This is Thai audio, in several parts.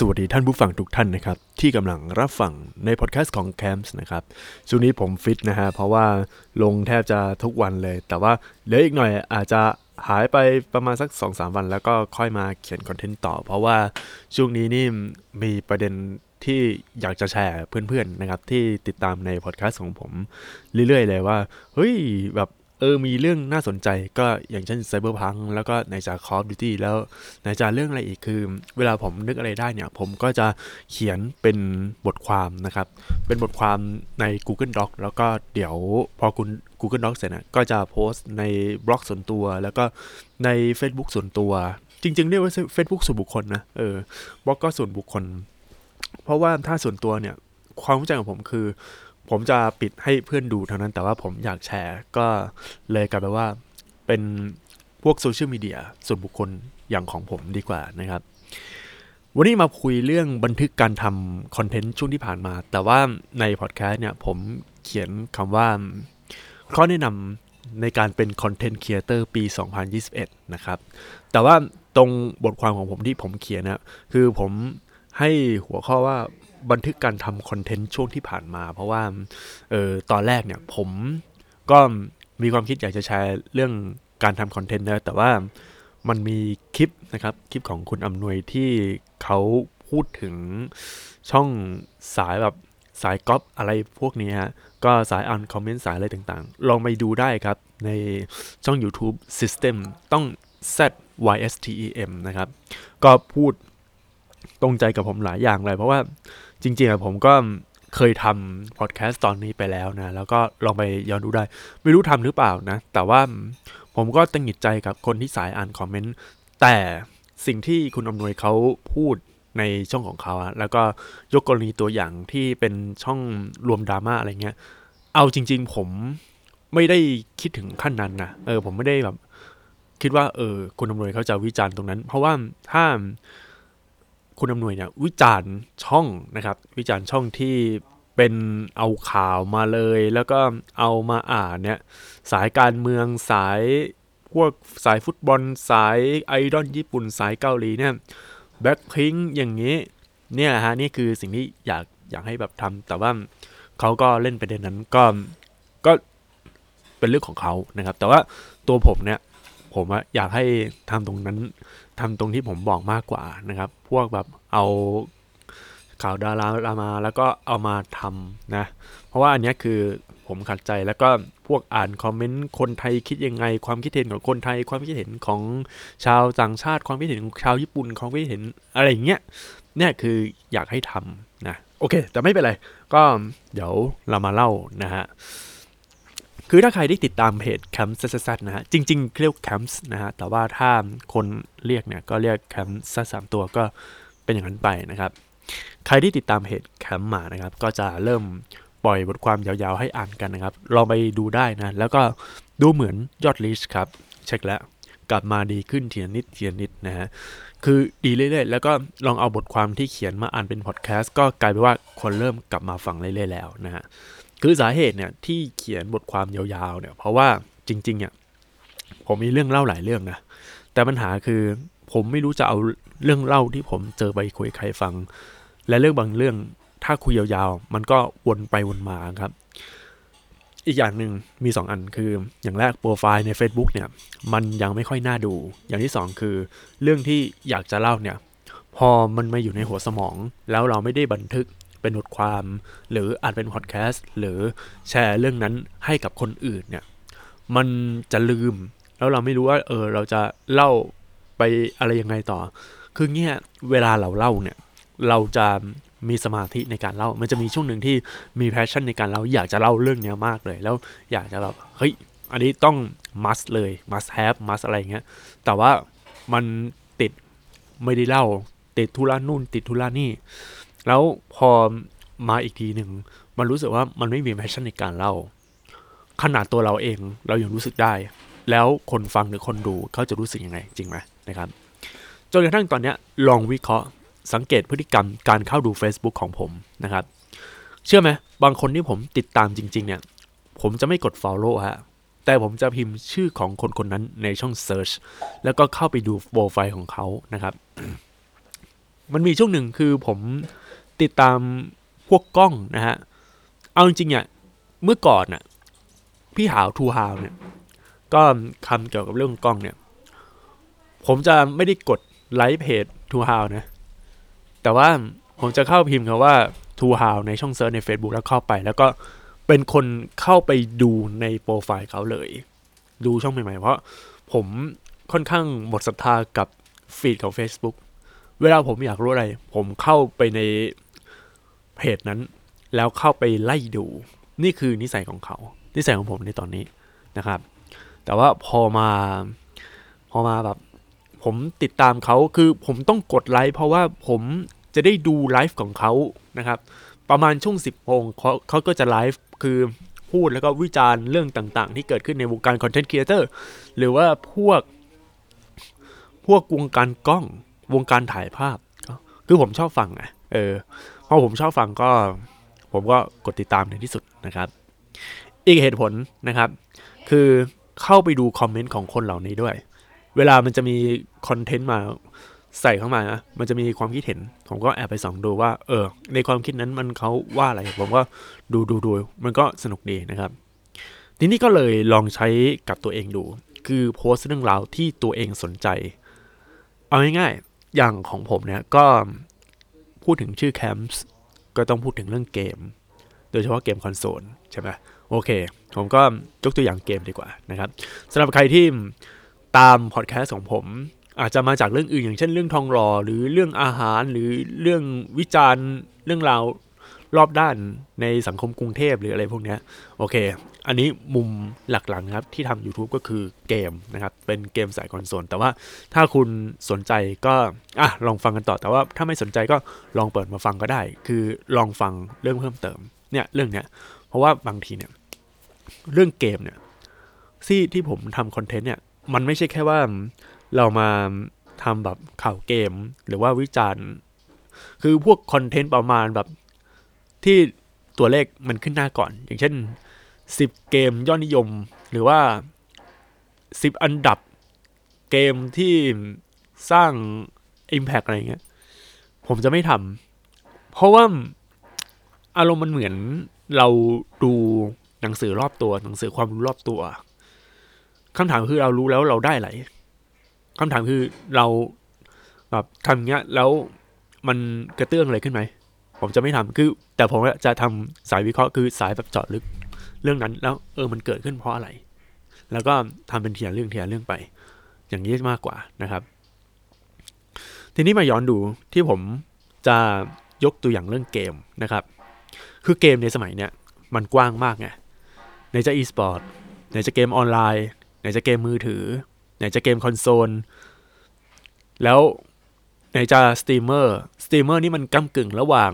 สวัสดีท่านผู้ฟังทุกท่านนะครับ ที่กำลังรับฟังในพอดแคสต์ของ Camps นะครับช่วงนี้ผมฟิตนะฮะเพราะว่าลงแทบจะทุกวันเลย แต่ว่าเหลืออีกหน่อยอาจจะหายไปประมาณสัก 2-3 วัน แล้วก็ค่อยมาเขียนคอนเทนต์ต่อ เพราะว่าช่วงนี้นี่มีประเด็นที่อยากจะแชร์เพื่อนๆนะครับที่ติดตามในพอดแคสต์ของผมเรื่อยๆเลยว่าเฮ้ยแบบ เออมีเรื่องน่าสนใจก็อย่างเช่น Cyberpunk แล้วก็ในจาก Call of Duty แล้วในจากเรื่องอะไรอีกคือ เวลาผมนึกอะไรได้เนี่ย ผมก็จะเขียนเป็นบทความนะครับ เป็นบทความใน Google Doc แล้วก็เดี๋ยวพอคุณ Google Doc เสร็จนะก็จะโพสต์ในบล็อกส่วนตัว แล้วก็ใน Facebook ส่วนตัว จริง ๆ เรียกว่า Facebook ส่วนบุคคลนะเออบล็อกก็ส่วนบุคคล เพราะว่าถ้าส่วนตัวเนี่ยความเข้าใจของผมคือ ผมจะปิดให้เพื่อนดูเท่านั้นแต่ว่าผมอยากแชร์ก็เลยกลายเป็นว่าเป็นพวกโซเชียลมีเดียส่วนบุคคลอย่างของผมดีกว่านะครับ วันนี้มาคุยเรื่องบันทึกการทำคอนเทนต์ช่วงที่ผ่านมา แต่ว่าในพอดแคสต์เนี่ยผมเขียนคำว่าข้อแนะนำในการเป็น content creator ปี 2021 นะครับ แต่ว่าตรงบทความของผมที่ผมเขียนนะคือผมให้หัวข้อว่า บันทึกการทำคอนเทนต์ช่วงที่ผ่านมา เพราะว่าเออตอนแรกเนี่ยผมก็มีความคิดอยากจะแชร์เรื่องการทำคอนเทนต์นะแต่ว่ามันมีคลิปนะครับ คลิปของคุณอำนวยที่เขาพูดถึงช่องสายแบบสายก๊อปอะไรพวกนี้ฮะ ก็สายอ่านคอมเมนต์สายอะไรต่างๆ ลองไปดูได้ครับในช่อง YouTube System ต้อง Z Y S T E M นะครับ ก็พูดตรงใจกับผมหลายอย่างเลย เพราะว่า จริงๆผมก็เคยทำพอดแคสต์ตอนนี้ไปแล้วนะ แล้วก็ลองไปย้อนดูได้ ไม่รู้ทำหรือเปล่านะ แต่ว่าผมก็ตังหิดใจกับคนที่สายอ่านคอมเมนต์ แต่สิ่งที่คุณอำนวยเขาพูดในช่องของเขาอะแล้วก็ยกกรณีตัวอย่างที่เป็นช่องรวมดราม่าอะไรเงี้ย เอาจริง ๆ ผมไม่ได้คิดถึงขั้นนั้นนะเออ ผมไม่ได้แบบ คิดว่า เออ คุณอำนวยเขาจะวิจารณ์ตรงนั้น เพราะว่าถ้า คุณอำนวยเนี่ยวิจารณ์ช่องนะครับ วิจารณ์ช่องที่เป็นเอาข่าวมาเลย แล้วก็เอามาอ่านเนี่ยสายการเมืองสายพวกสายฟุตบอลสายไอดอลญี่ปุ่นสายเกาหลีเนี่ยแบ็คพิงอย่างนี้เนี่ยฮะนี่คือสิ่งที่อยากอยากให้แบบทำแต่ว่าเขาก็เล่นประเด็นนั้นก็ก็เป็นเรื่องของเขานะครับ แต่ว่าตัวผมเนี่ย ผมอยากให้ทำตรงนั้นทำตรงที่ผมบอกมากกว่านะครับ พวกแบบเอาข่าวดารามาแล้วก็เอามาทำนะ เพราะว่าอันนี้คือผมขัดใจแล้วก็พวกอ่านคอมเมนต์คนไทยคิดยังไง ความคิดเห็นของคนไทย ความคิดเห็นของชาวต่างชาติ ความคิดเห็นของชาวญี่ปุ่นความคิดเห็นอะไรอย่างเงี้ยเนี่ยคืออยากให้ทำนะโอเค แต่ไม่เป็นไร ก็เดี๋ยวเรามาเล่านะฮะ คือถ้าใครได้ติดตามเพจแคมป์ซัดนะฮะจริง ๆเรียกแคมป์นะฮะแต่ว่าถ้าคนเรียกเนี่ยก็เรียกแคมป์ซัดสามตัวก็เป็นอย่างนั้นไปนะครับ ใครที่ติดตามเพจแคมป์มานะครับ ก็จะเริ่มปล่อยบทความยาวๆให้อ่านกันนะครับ ลองไปดูได้นะ แล้วก็ดูเหมือนยอด reach ครับ เช็คแล้วกลับมาดีขึ้นทีละนิดทีละนิดนะฮะ คือดีเรื่อยๆ แล้วก็ลองเอาบทความที่เขียนมาอ่านเป็นพอดแคสต์ก็กลายเป็นว่าคนเริ่มกลับมาฟังเรื่อยๆแล้วนะฮะ คือสาเหตุเนี่ยที่เขียนบทความยาวๆเนี่ย เพราะว่าจริงๆเนี่ยผมมีเรื่องเล่าหลายเรื่องนะแต่ปัญหาคือผมไม่รู้จะเอาเรื่องเล่าที่ผมเจอไปคุยใครฟัง และเรื่องบางเรื่องถ้าคุยยาวๆ มันก็วนไปวนมาครับ อีกอย่างหนึ่งมี 2 อันคืออย่างแรกโปรไฟล์ใน Facebook เนี่ย มันยังไม่ค่อยน่าดู อย่างที่ 2 คือ เรื่องที่อยากจะเล่าเนี่ย พอมันมาอยู่ในหัวสมอง แล้วเราไม่ได้บันทึก เป็นบทความ หรืออาจเป็นพอดแคสต์หรือแชร์เรื่องนั้นให้กับคนอื่นเนี่ย มันจะลืม แล้วเราไม่รู้ว่าเออเราจะเล่าไปอะไรยังไงต่อ คือเงี้ยเวลาเราเล่าเนี่ย เราจะมีสมาธิในการเล่า มันจะมีช่วงหนึ่งที่มี passion ในการเล่า อยากจะเล่าเรื่องเนี้ยมากเลย แล้วอยากจะแบบเฮ้ย อันนี้ต้อง must เลย must have must อะไรเงี้ย แต่ว่ามันติดไม่ได้เล่า ติดธุระนู่น ติดธุระนี่ แล้วพอมาอีกทีหนึ่ง มันรู้สึกว่ามันไม่มีแพชชั่นในการเล่า ขนาดตัวเราเองเรายังรู้สึกได้ แล้วคนฟังหรือคนดูเขาจะรู้สึกยังไง จริงไหมนะครับจนกระทั่งตอนนี้ลองวิเคราะห์สังเกตพฤติกรรมการเข้าดู Facebook ของผมนะครับ เชื่อไหมบางคนที่ผมติดตามจริง ๆ เนี่ย ผมจะไม่กด follow ฮะแต่ผมจะพิมพ์ชื่อของคนคนนั้นในช่อง search แล้วก็เข้าไปดูโปรไฟล์ของเขานะครับ มันมีช่วงหนึ่งคือผม ติดตามพวกกล้องนะฮะ เอาจริงๆเนี่ยเมื่อก่อนน่ะพี่หาวทูฮาวเนี่ย ก็คำเกี่ยวกับเรื่องกล้องเนี่ย ผมจะไม่ได้กดไลค์เพจทูฮาวนะ แต่ว่าผมจะเข้าพิมพ์คำว่าทูฮาวในช่องเซิร์ชใน Facebook แล้วเข้าไป แล้วก็เป็นคนเข้าไปดูในโปรไฟล์เขาเลย ดูช่องใหม่ๆ เพราะผมค่อนข้างหมดศรัทธากับฟีดของ Facebook เวลาผมอยากรู้อะไร ผมเข้าไปใน เพจนั้น แล้วเข้าไปไล่ดู นี่คือนิสัยของเขา นิสัยของผมในตอนนี้นะครับ แต่ว่าพอมาพอมาแบบผมติดตามเขาคือผมต้องกดไลค์เพราะว่าผมจะได้ดูไลฟ์ของเขานะครับ ประมาณช่วง 10โมงเขาเขาก็จะไลฟ์คือพูดแล้วก็วิจารณ์เรื่องต่างๆ ที่เกิดขึ้นในวงการคอนเทนต์ครีเอเตอร์หรือว่าพวก พวกวงการกล้องวงการถ่ายภาพ คือผมชอบฟังไงเออ พอผมชอบฟังก็ผมก็กดติดตามในที่สุดนะครับ อีกเหตุผลนะครับ คือเข้าไปดูคอมเมนต์ของคนเหล่านี้ด้วย เวลามันจะมีคอนเทนต์มาใส่เข้ามานะมันจะมีความคิดเห็น ผมก็แอบไปส่องดูว่า เออ ในความคิดนั้นมันเขาว่าอะไร ผมก็ดูดูดูมันก็สนุกดีนะครับ ทีนี้ก็เลยลองใช้กับตัวเองดู คือโพสต์เรื่องราวที่ตัวเองสนใจ เอาง่ายๆ อย่างของผมเนี่ยก็ พูดถึงชื่อแคมป์ก็ต้องพูดถึงเรื่องเกม โดยเฉพาะเกมคอนโซลใช่ไหมโอเค ผมก็ยกตัวอย่างเกมดีกว่านะครับสำหรับใครที่ตามพอดแคสต์ของผม อาจจะมาจากเรื่องอื่นอย่างเช่นเรื่องทองรอ หรือเรื่องอาหารหรือเรื่องวิจารณ์เรื่องราว รอบด้านในสังคมกรุงเทพหรืออะไรพวกนี้โอเค อันนี้มุมหลักๆครับที่ทำ YouTube ก็คือเกมนะครับ เป็นเกมสายคอนโซลแต่ว่าถ้าคุณสนใจก็อะลองฟังกันต่อแต่ว่าถ้าไม่สนใจก็ลองเปิดมาฟังก็ได้ คือลองฟังเรื่องเพิ่มเติมเนี่ยเรื่องเนี้ยเพราะว่าบางทีเนี่ยเรื่องเกมเนี่ยที่ที่ผมทำคอนเทนต์เนี่ยมันไม่ใช่แค่ว่าเรามาทำแบบข่าวเกมหรือว่าวิจารณ์ คือพวกคอนเทนต์ประมาณแบบ ที่ตัวเลขมันขึ้นหน้าก่อน อย่างเช่น 10 เกมยอดนิยม หรือว่า 10 อันดับเกมที่สร้าง Impact อะไรเงี้ย ผมจะไม่ทำเพราะว่าอารมณ์มันเหมือนเราดูหนังสือรอบตัว หนังสือความรู้รอบตัวคำถามคือเรารู้แล้วเราได้อะไรคำถามคือเราแบบทำเงี้ยแล้วมันกระเตื้องอะไรขึ้นไหม ผมจะไม่ทำคือ แต่ผมจะทำสายวิเคราะห์คือสายแบบเจาะลึกเรื่องนั้น แล้วเออมันเกิดขึ้นเพราะอะไร แล้วก็ทำเป็นเทียเรื่องเทียเรื่องไป อย่างนี้มากกว่านะครับ ทีนี้มาย้อนดูที่ผมจะยกตัวอย่างเรื่องเกมนะครับ คือเกมในสมัยเนี้ยมันกว้างมากไงไหนจะ e-sport ไหนจะเกมออนไลน์ไหนจะเกมมือถือ ไหนจะเกมคอนโซลแล้วไหนจะ streamer streamer นี่มันก้ากึ่งระหว่าง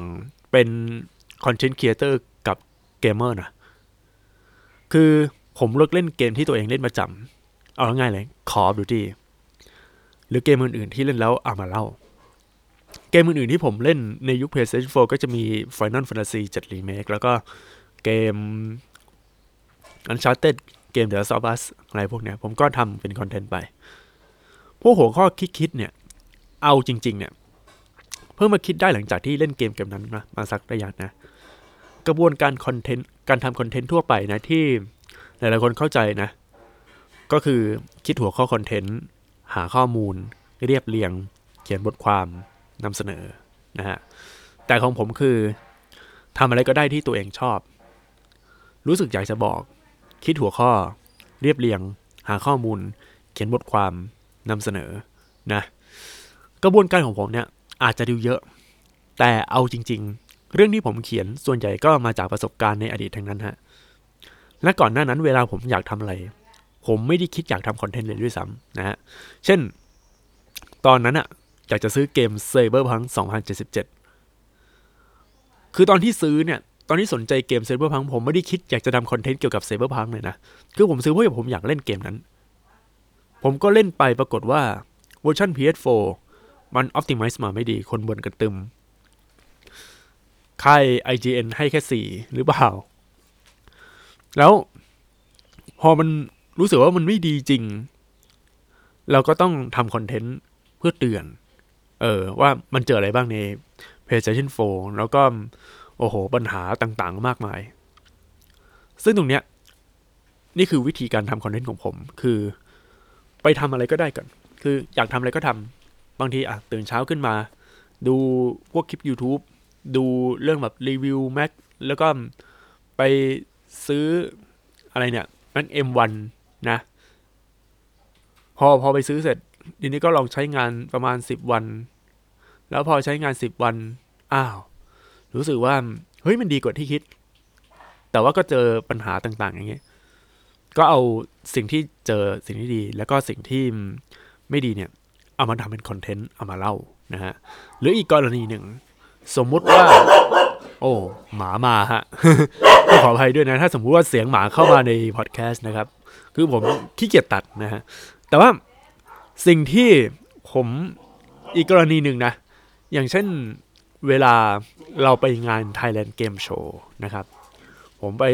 เป็น content creator กับเกมเมอร์นะ คือผมเลิกเล่นเกมที่ตัวเองเล่นประจำเอาง่ายเลยคอ of Duty หรือเกมอื่นๆที่เล่นแล้วเอามาเล่า เกมอื่นๆที่ผมเล่นในยุค PlayStation 4 ก็จะมี Final Fantasy 7 Remake แล้วก็เกม Uncharted เกม The Last of Us อะไรพวกเนี้ย ผมก็ทำเป็นคอนเทนต์ไป พวกหัวข้อคิดๆเนี่ย เอาจริง ๆ เนี่ย เพิ่งมาคิดได้หลังจากที่เล่นเกมเกมนั้นนะมาสักระยะนะ กระบวนการคอนเทนต์การทำคอนเทนต์ทั่วไปนะที่หลายๆคนเข้าใจนะ ก็คือคิดหัวข้อคอนเทนต์หาข้อมูล เรียบเรียง เขียนบทความนำเสนอนะฮะแต่ของผมคือทำอะไรก็ได้ที่ตัวเองชอบ รู้สึกอยากจะบอก คิดหัวข้อ เรียบเรียง หาข้อมูล เขียนบทความนำเสนอนะ กระบวนการของผมเนี่ย อาจจะดูเยอะ แต่เอาจริง ๆ เรื่องที่ผมเขียนส่วนใหญ่ก็มาจากประสบการณ์ในอดีตทั้งนั้นฮะและก่อนหน้านั้นเวลาผมอยากทำอะไร ผมไม่ได้คิดอยากทำคอนเทนต์เลยด้วยซ้ำนะฮะเช่น ตอนนั้นอะอยากจะซื้อเกม Cyberpunk 2077 คือตอนที่ซื้อเนี่ย ตอนที่สนใจเกม Cyberpunk ผมไม่ได้คิดอยากจะทำคอนเทนต์เกี่ยวกับ Cyberpunk เลยนะ คือผมซื้อเพราะผมอยากเล่นเกมนั้น ผมก็เล่นไปปรากฏว่าเวอร์ชัน PS4 มัน Optimize มาไม่ดีคนบ่นกันตึม ค่าย IGN ให้แค่4หรือเปล่า แล้วพอมันรู้สึกว่ามันไม่ดีจริง เราก็ต้องทำคอนเทนต์เพื่อเตือน เออ ว่ามันเจออะไรบ้างใน PlayStation 4 แล้วก็ โอ้โห ปัญหาต่างๆ มากมาย ซึ่งตรงเนี้ย นี่คือวิธีการทำคอนเทนต์ของผม คือ ไปทำอะไรก็ได้ก่อน คืออยากทำอะไรก็ทำ บางทีอะตื่นเช้าขึ้นมา ดูพวกคลิป YouTube ดูเรื่องแบบรีวิว Mac แล้วก็ไปซื้ออะไรเนี่ยนั่น M1 นะ พอพอไปซื้อเสร็จทีนี้ก็ลองใช้งานประมาณ 10 วัน แล้วพอใช้งาน 10 วัน อ้าว รู้สึกว่า เฮ้ยมันดีกว่าที่คิด แต่ว่าก็เจอปัญหาต่าง ๆ อย่างเงี้ยก็เอาสิ่งที่เจอสิ่งที่ดี แล้วก็สิ่งที่ไม่ดีเนี่ย เอามาทำเป็นคอนเทนต์เอามาเล่านะฮะหรืออีกกรณีหนึ่ง สมมุติว่า โอ้หมามาฮะก็ขออภัยด้วยนะ ถ้าสมมุติว่าเสียงหมาเข้ามาในพอดแคสต์นะครับ คือผมขี้เกียจตัดนะฮะแต่ว่าสิ่งที่ผมอีกกรณีหนึ่งนะ อย่างเช่นเวลาเราไปงาน Thailand Game Show นะครับ ผมไป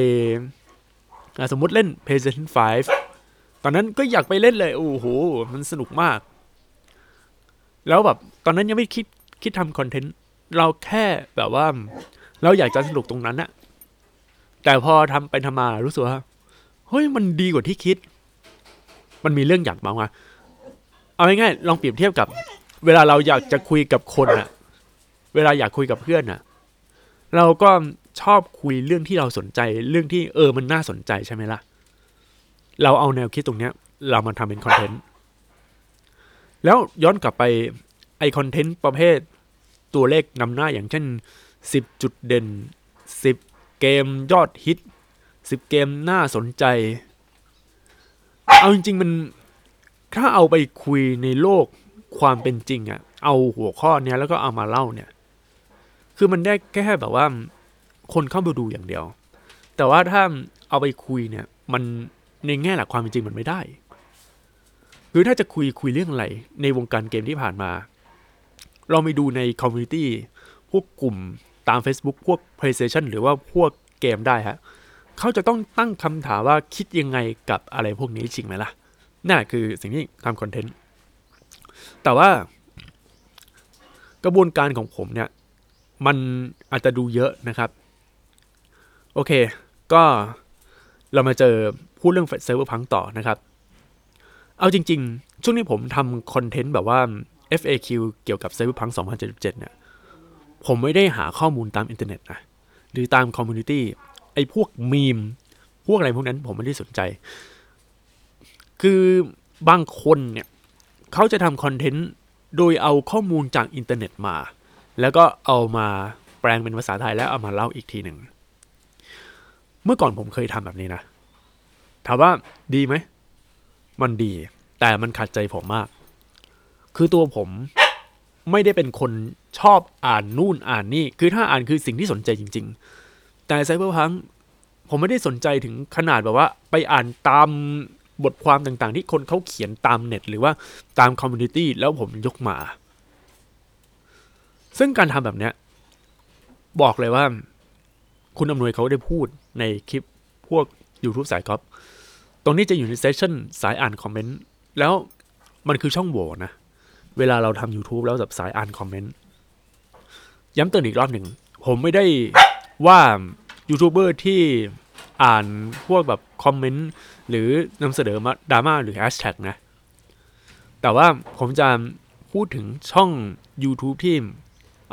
สมมุติเล่น PlayStation 5 ตอนนั้นก็อยากไปเล่นเลย โอ้โห มันสนุกมาก แล้วแบบตอนนั้นยังไม่คิดคิดทำคอนเทนต์เราแค่แบบว่า เราอยากจะสนุกตรงนั้นอะแต่พอทำไปทำมารู้สึกว่าเฮ้ยมันดีกว่าที่คิด มันมีเรื่องอยากมาว่าเอาง่ายๆลองเปรียบเทียบกับ เวลาเราอยากจะคุยกับคนอะเวลาอยากคุยกับเพื่อนอะเราก็ชอบคุยเรื่องที่เราสนใจเรื่องที่เออมันน่าสนใจใช่ไหมล่ะ เราเอาแนวคิดตรงเนี้ย เรามาทำเป็นคอนเทนต์ แล้วย้อนกลับไปไอคอนเทนต์ประเภทตัวเลขนำหน้าอย่างเช่น 10 จุดเด่น 10 เกมยอดฮิต 10 เกมน่าสนใจ เอาจริง ๆ มันถ้าเอาไปคุยในโลกความเป็นจริงอะเอาหัวข้อเนี้ยแล้วก็เอามาเล่าเนี่ย คือมันได้แค่แบบว่า คนเข้ามาดูอย่างเดียว แต่ว่าถ้าเอาไปคุยเนี่ย มันในแง่หลักความเป็นจริงมันไม่ได้ คือถ้าจะคุยคุยเรื่องอะไรในวงการเกมที่ผ่านมา เราไปดูใน community พวกกลุ่มตาม Facebook พวก PlayStation หรือว่าพวกเกมได้ฮะเขาจะต้องตั้งคำถามว่าคิดยังไงกับอะไรพวกนี้จริงไหมล่ะ นั่นคือสิ่งที่ทำคอนเทนต์ แต่ว่ากระบวนการของผมเนี่ย มันอาจจะดูเยอะนะครับ โอเค ก็เรามาเจอพูดเรื่อง Cyberpunk ต่อนะครับ เอาจริง ๆ ช่วงนี้ผมทำคอนเทนต์แบบว่า FAQ เกี่ยวกับ Cyberpunk 2077 เนี่ย ผมไม่ได้หาข้อมูลตามอินเทอร์เน็ตนะ หรือตาม community ไอ้พวกมีม พวกอะไรพวกนั้นผมไม่ได้สนใจ คือบางคนเนี่ย เขาจะทำคอนเทนต์โดยเอาข้อมูลจากอินเทอร์เน็ตมา แล้วก็เอามาแปลงเป็นภาษาไทยแล้วเอามาเล่าอีกทีหนึ่ง เมื่อก่อนผมเคยทำแบบนี้นะ ถามว่าดีไหม มันดี แต่มันขัดใจผมมาก คือตัวผมไม่ได้เป็นคนชอบอ่านนู่นอ่านนี่ คือถ้าอ่านคือสิ่งที่สนใจจริง ๆ แต่ไซเบอร์พังผมไม่ได้สนใจถึงขนาดแบบว่า ไปอ่านตามบทความต่างๆ ที่คนเขาเขียนตามเน็ต หรือว่าตามคอมมูนิตี้แล้วผมยกมา ซึ่งการทำแบบเนี้ย บอกเลยว่า คุณอำนวยเขาได้พูดในคลิปพวก YouTube สายกอล์ฟ ตรงนี้จะอยู่ใน session สายอ่าน comment แล้วมันคือช่องโหว่นะ เวลาเราทำ YouTube แล้วแบบสายอ่าน comment ย้ำเตือนอีกรอบหนึ่ง ผมไม่ได้ว่ายูทูบเบอร์ที่อ่านพวกแบบ comment หรือนำเสนอมาดราม่าหรือแฮชแท็กนะ แต่ว่าผมจะพูดถึงช่อง YouTube ที่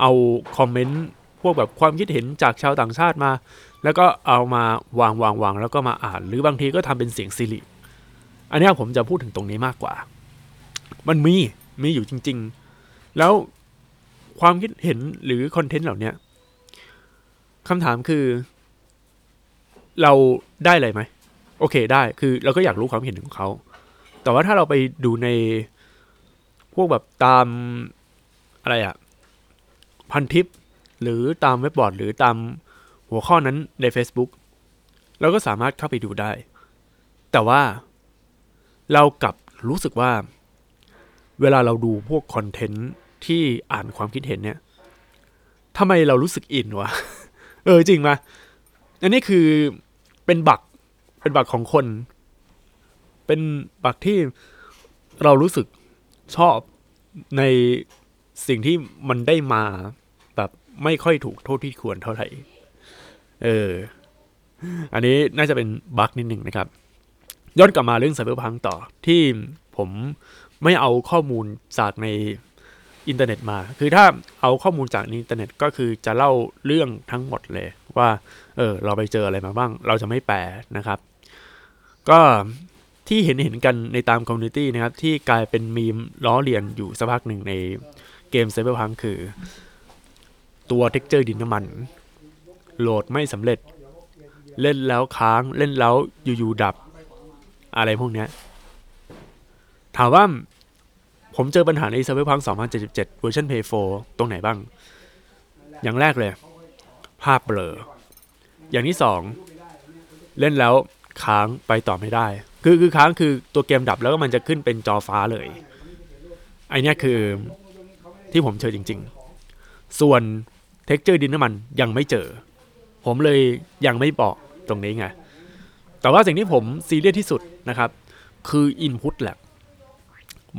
เอาคอมเมนต์พวกแบบความคิดเห็นจากชาวต่างชาติมา แล้วก็เอามาวางวางวางแล้วก็มาอ่าน หรือบางทีก็ทำเป็นเสียงซิริอันนี้ผมจะพูดถึงตรงนี้มากกว่า มันมีมีอยู่จริง ๆ แล้วความคิดเห็นหรือคอนเทนต์เหล่านี้คำถามคือ เราได้อะไรไหมโอเคได้คือเราก็อยากรู้ความเห็นของเขา แต่ว่าถ้าเราไปดูในพวกแบบตามอะไรอะพันทิป หรือตามเว็บบอร์ด หรือตาม หัวข้อนั้นใน Facebook เราก็สามารถเข้าไปดูได้ แต่ว่าเรากลับรู้สึกว่า เวลาเราดูพวกคอนเทนต์ที่อ่านความคิดเห็นเนี่ยทำไมเรารู้สึกอินวะ เออจริงมาอันนี้คือเป็นบักเป็นบักของคน เป็นบักที่เรารู้สึกชอบในสิ่งที่มันได้มาแบบไม่ค่อยถูกโทษที่ควรเท่าไหร่ เออ อันนี้น่าจะเป็นบั๊กนิดหนึ่งนะครับ ย้อนกลับมาเรื่องไซเบอร์พังต่อที่ผมไม่เอาข้อมูลจากในอินเทอร์เน็ตมา คือถ้าเอาข้อมูลจากอินเทอร์เน็ตก็คือจะเล่าเรื่องทั้งหมดเลยว่า เออ เราไปเจออะไรมาบ้าง เราจะไม่แปลนะครับ ก็ที่เห็นเห็นกันในตาม community นะครับ ที่กลายเป็นมีมล้อเลียนอยู่สักพักหนึ่งในเกม Cyberpunk คือ ตัว texture ดินน้ำมัน โหลดไม่สำเร็จ เล่นแล้วค้างเล่นแล้วอยู่ๆดับ อะไรพวกเนี้ย ถามว่าผมเจอปัญหาใน Cyberpunk 2077เวอร์ชัน Play 4ตรงไหนบ้าง อย่างแรกเลย ภาพเบลอ อย่างที่สอง เล่นแล้วค้างไปต่อไม่ได้ คือคือค้างคือตัวเกมดับแล้วก็มันจะขึ้นเป็นจอฟ้าเลย ไอเนี้ยคือที่ผมเจอจริง ๆ ส่วน texture ดินน้ำมันยังไม่เจอ ผมเลยยังไม่บอกตรงนี้ไง แต่ว่าสิ่งที่ผมซีเรียสที่สุดนะครับ คือ Input Lag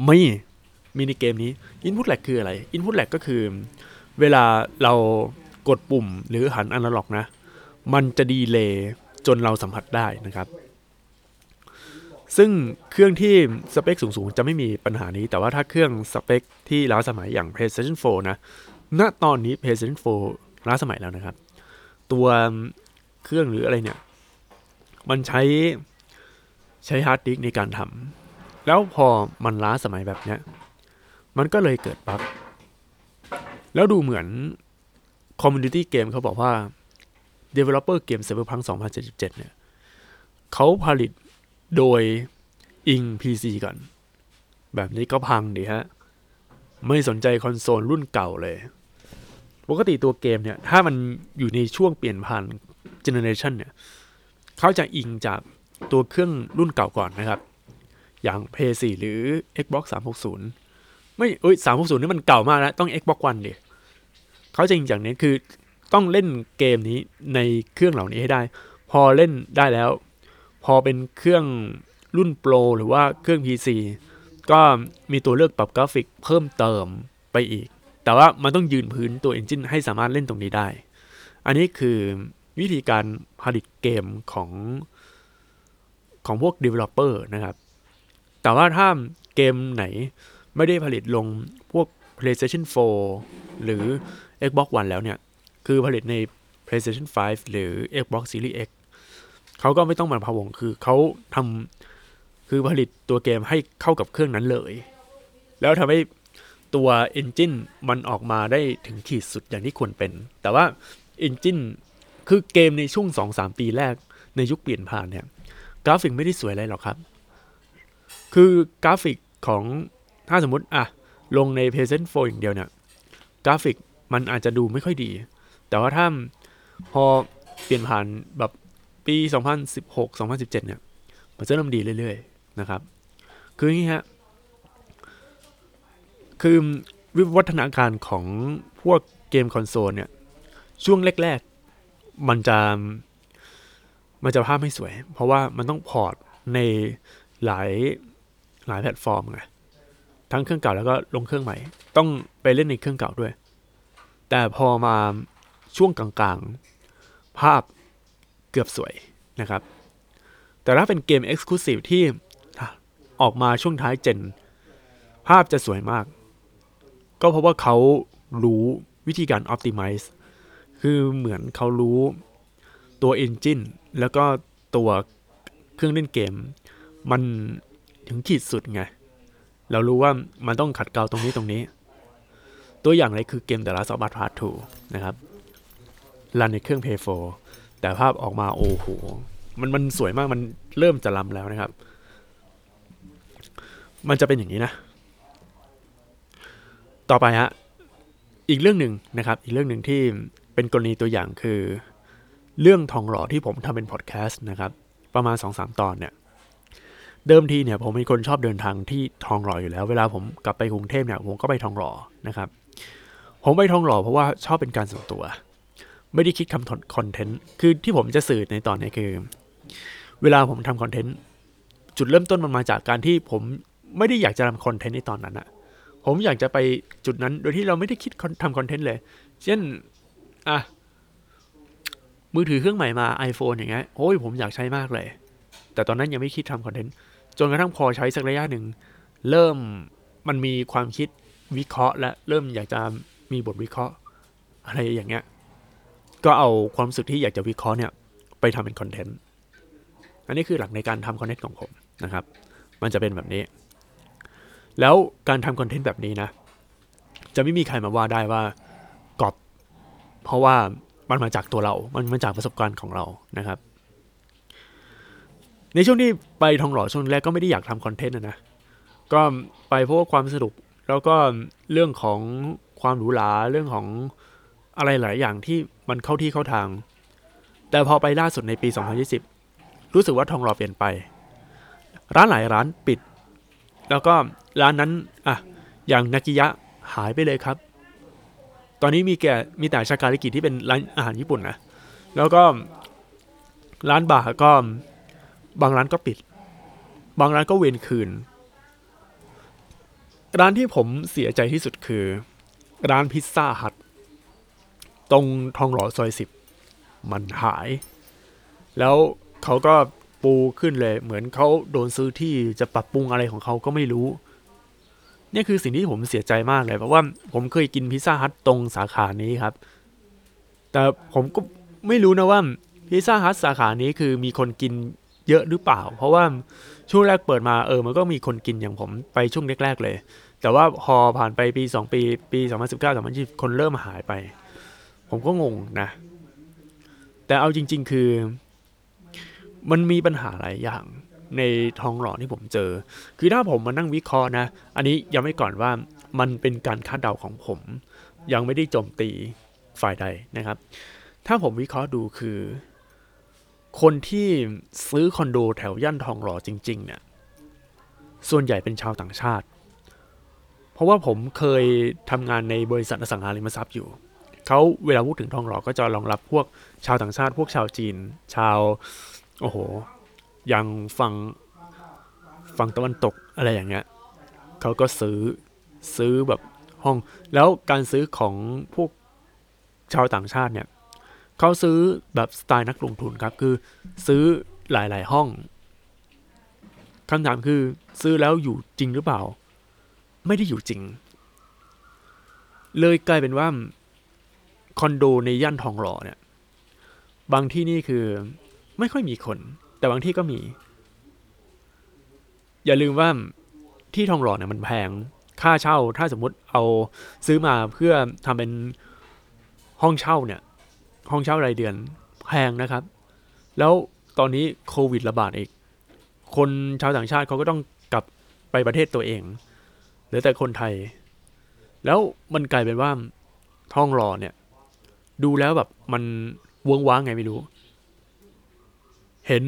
ไม่มีในเกมนี้ Input Lag คืออะไร Input Lag ก็คือเวลาเรากดปุ่มหรือหันอนาล็อกนะ มันจะดีเลย์จนเราสัมผัสได้นะครับ ซึ่งเครื่องที่สเปคสูงๆ จะไม่มีปัญหานี้ แต่ว่าถ้าเครื่องสเปคที่ล้าสมัยอย่าง PlayStation 4 นะ ณ ตอนนี้ PlayStation 4 ล้าสมัยแล้วนะครับ ตัวเครื่องหรืออะไรเนี่ย มันใช้ใช้ฮาร์ดดิสก์ในการทำแล้วพอมันล้าสมัยแบบเนี้ยมันก็เลยเกิดบั๊กแล้วดูเหมือน community เกมเขาบอกว่า Developer เกม Cyberpunk 2077 เนี่ยเขาผลิตโดยอิง PC ก่อน แบบนี้ก็พังดีฮะ ไม่สนใจคอนโซลรุ่นเก่าเลย ปกติตัวเกมเนี่ย ถ้ามันอยู่ในช่วงเปลี่ยนผ่านเจเนอเรชันเนี่ย เขาจะอิงจากตัวเครื่องรุ่นเก่าก่อนนะครับ อย่าง PS4 หรือ Xbox 360 ไม่เอ้ย360 นี่มันเก่ามากแล้ว ต้อง Xbox One ดิเขาจะอิงจากนี้คือต้องเล่นเกมนี้ในเครื่องเหล่านี้ให้ได้ พอเล่นได้แล้ว พอเป็นเครื่องรุ่นโปรหรือว่าเครื่อง PC ก็มีตัวเลือกปรับกราฟิกเพิ่มเติมไปอีก แต่ว่ามันต้องยืนพื้นตัว Engine ให้สามารถเล่นตรงนี้ได้ อันนี้คือวิธีการผลิตเกมของของพวก Developer นะครับ แต่ว่าถ้าเกมไหนไม่ได้ผลิตลงพวก PlayStation 4 หรือ Xbox One แล้วเนี่ย คือผลิตใน PlayStation 5 หรือ Xbox Series X เขาก็ไม่ต้องมาพะวง คือเขาทำคือผลิตตัวเกมให้เข้ากับเครื่องนั้นเลย แล้วทำให้ ตัว Engine มันออกมาได้ถึงขีดสุดอย่างที่ควรเป็น แต่ว่า Engine คือเกมในช่วง 2-3 ปีแรกในยุคเปลี่ยนผ่านเนี่ย กราฟิกไม่ได้สวยอะไรหรอกครับ คือกราฟิกของถ้าสมมติอะลงใน PlayStation 4 อย่างเดียวเนี่ย กราฟิกมันอาจจะดูไม่ค่อยดี แต่ว่าถ้าพอเปลี่ยนผ่านแบบปี 2016 2017 เนี่ย มันจะเริ่มดีเรื่อยๆ นะครับ คืออย่างนี้ฮะ คือวิวัฒนาการของพวกเกมคอนโซลเนี่ย ช่วงแรก ๆ มันจะ มันจะภาพไม่สวย เพราะว่ามันต้อง port ในหลายหลายแพลตฟอร์มไงทั้งเครื่องเก่าแล้วก็ลงเครื่องใหม่ ต้องไปเล่นในเครื่องเก่าด้วย แต่พอมาช่วงกลางๆ ภาพเกือบสวยนะครับ แต่ถ้าเป็นเกม Exclusive ที่ออกมาช่วงท้ายเจน ภาพจะสวยมาก ก็เพราะว่าเขารู้วิธีการ Optimize คือเหมือนเขารู้ตัว Engine แล้วก็ตัวเครื่องเล่นเกม มันถึงขีดสุดไง เรารู้ว่ามันต้องขัดเกลาตรงนี้ตรงนี้ ตัวอย่างเลยคือเกม The Last of Us Part 2นะครับรันในเครื่อง Play 4แต่ภาพออกมาโอ้โหมันมันสวยมากมันเริ่มจะล้ำแล้วนะครับ มันจะเป็นอย่างนี้นะ ต่อไปฮะอีกเรื่องหนึ่งนะครับ อีกเรื่องหนึ่งที่เป็นกรณีตัวอย่างคือ เรื่องทองหล่อที่ผมทำเป็นพอดแคสต์นะครับ ประมาณ 2-3 ตอนเนี่ยเดิมทีเนี่ยผมเป็นคนชอบเดินทางที่ทองหล่ออยู่แล้ว เวลาผมกลับไปกรุงเทพเนี่ยผมก็ไปทองหล่อนะครับ ผมไปทองหล่อเพราะว่าชอบเป็นการส่วนตัว ไม่ได้คิดทำคอนเทนต์คือที่ผมจะสื่อในตอนนี้คือ เวลาผมทำคอนเทนต์จุดเริ่มต้นมันมาจากการที่ผมไม่ได้อยากจะทำคอนเทนต์ในตอนนั้นอะ ผมอยากจะไปจุดนั้น โดยที่เราไม่ได้คิดทำคอนเทนต์เลย เช่น อะ มือถือเครื่องใหม่มา iPhone อย่างเงี้ยโอ้ยผมอยากใช้มากเลย แต่ตอนนั้นยังไม่คิดทำคอนเทนต์ จนกระทั่งพอใช้สักระยะหนึ่ง เริ่มมันมีความคิดวิเคราะห์ และเริ่มอยากจะมีบทวิเคราะห์ อะไรอย่างเงี้ย ก็เอาความรู้สึกที่อยากจะวิเคราะห์เนี่ย ไปทำเป็นคอนเทนต์ อันนี้คือหลักในการทำคอนเทนต์ของผมนะครับ มันจะเป็นแบบนี้ แล้วการทำคอนเทนต์แบบนี้นะ จะไม่มีใครมาว่าได้ว่ากอบเพราะว่ามันมาจากตัวเรา มันมาจากประสบการณ์ของเรานะครับ ในช่วงที่ไปทองหล่อช่วงแรกก็ไม่ได้อยากทำคอนเทนต์นะนะ ก็ไปเพราะว่าความสนุก แล้วก็เรื่องของความหรูหรา เรื่องของอะไรหลายอย่างที่มันเข้าที่เข้าทาง แต่พอไปล่าสุดในปี 2020 รู้สึกว่าทองหล่อเปลี่ยนไป ร้านหลายร้านปิด แล้วก็ ร้านนั้นอะอย่างนากิยะหายไปเลยครับ ตอนนี้มีแก่มีแต่ชาการิกิที่เป็นร้านอาหารญี่ปุ่นนะแล้วก็ร้านบาร์ก็บางร้านก็ปิด บางร้านก็เวนคืน ร้านที่ผมเสียใจที่สุดคือ ร้านพิซซ่าฮัทตรงทองหล่อซอยสิบมันหาย แล้วเขาก็ปูขึ้นเลย เหมือนเขาโดนซื้อที่จะปรับปรุงอะไรของเขาก็ไม่รู้ นี่คือสิ่งที่ผมเสียใจมากเลย เพราะว่าผมเคยกินพิซซ่าฮัทตรงสาขานี้ครับ แต่ผมก็ไม่รู้นะว่าพิซซ่าฮัทสาขานี้คือมีคนกินเยอะหรือเปล่า เพราะว่าช่วงแรกเปิดมาเออมันก็มีคนกินอย่างผมไปช่วงแรกๆเลย แต่ว่าพอผ่านไปปี 2 ปีปี 2019 2020 คนเริ่มหายไป ผมก็งงนะ แต่เอาจริง ๆ คือ มันมีปัญหาหลายอย่าง ในทองหล่อที่ผมเจอ คือถ้าผมมานั่งวิเคราะห์นะ อันนี้ยังไม่ก่อนว่ามันเป็นการคาดเดาของผม ยังไม่ได้โจมตีฝ่ายใดนะครับ ถ้าผมวิเคราะห์ดูคือ คนที่ซื้อคอนโดแถวย่านทองหล่อจริง ๆ เนี่ย ส่วนใหญ่เป็นชาวต่างชาติ เพราะว่าผมเคยทำงานในบริษัทอสังหาริมทรัพย์อยู่เขาเวลาพูดถึงทองหล่อก็จะรองรับพวกชาวต่างชาติ พวกชาวจีน ชาว โอ้โห อยังฝั่งฝั่งตะวันตกอะไรอย่างเงี้ยเขาก็ซื้อซื้อแบบห้อง แล้วการซื้อของพวกชาวต่างชาติเนี่ยเขาซื้อแบบสไตล์นักลงทุนครับ คือซื้อหลาย ๆ ห้องคำถามคือซื้อแล้วอยู่จริงหรือเปล่า ไม่ได้อยู่จริง เลยกลายเป็นว่าคอนโดในย่านทองหล่อเนี่ย บางที่นี่คือไม่ค่อยมีคน แต่บางที่ก็มี อย่าลืมว่าที่ทองหล่อเนี่ยมันแพงค่าเช่า ถ้าสมมุติเอาซื้อมาเพื่อทำเป็นห้องเช่าเนี่ย ห้องเช่ารายเดือนแพงนะครับ แล้วตอนนี้โควิดระบาดอีก คนชาวต่างชาติเขาก็ต้องกลับไปประเทศตัวเองหลือแต่คนไทย แล้วมันกลายเป็นว่าท้องหล่อเนี่ย ดูแล้วแบบมันวงว้างไงไม่รู้ เห็น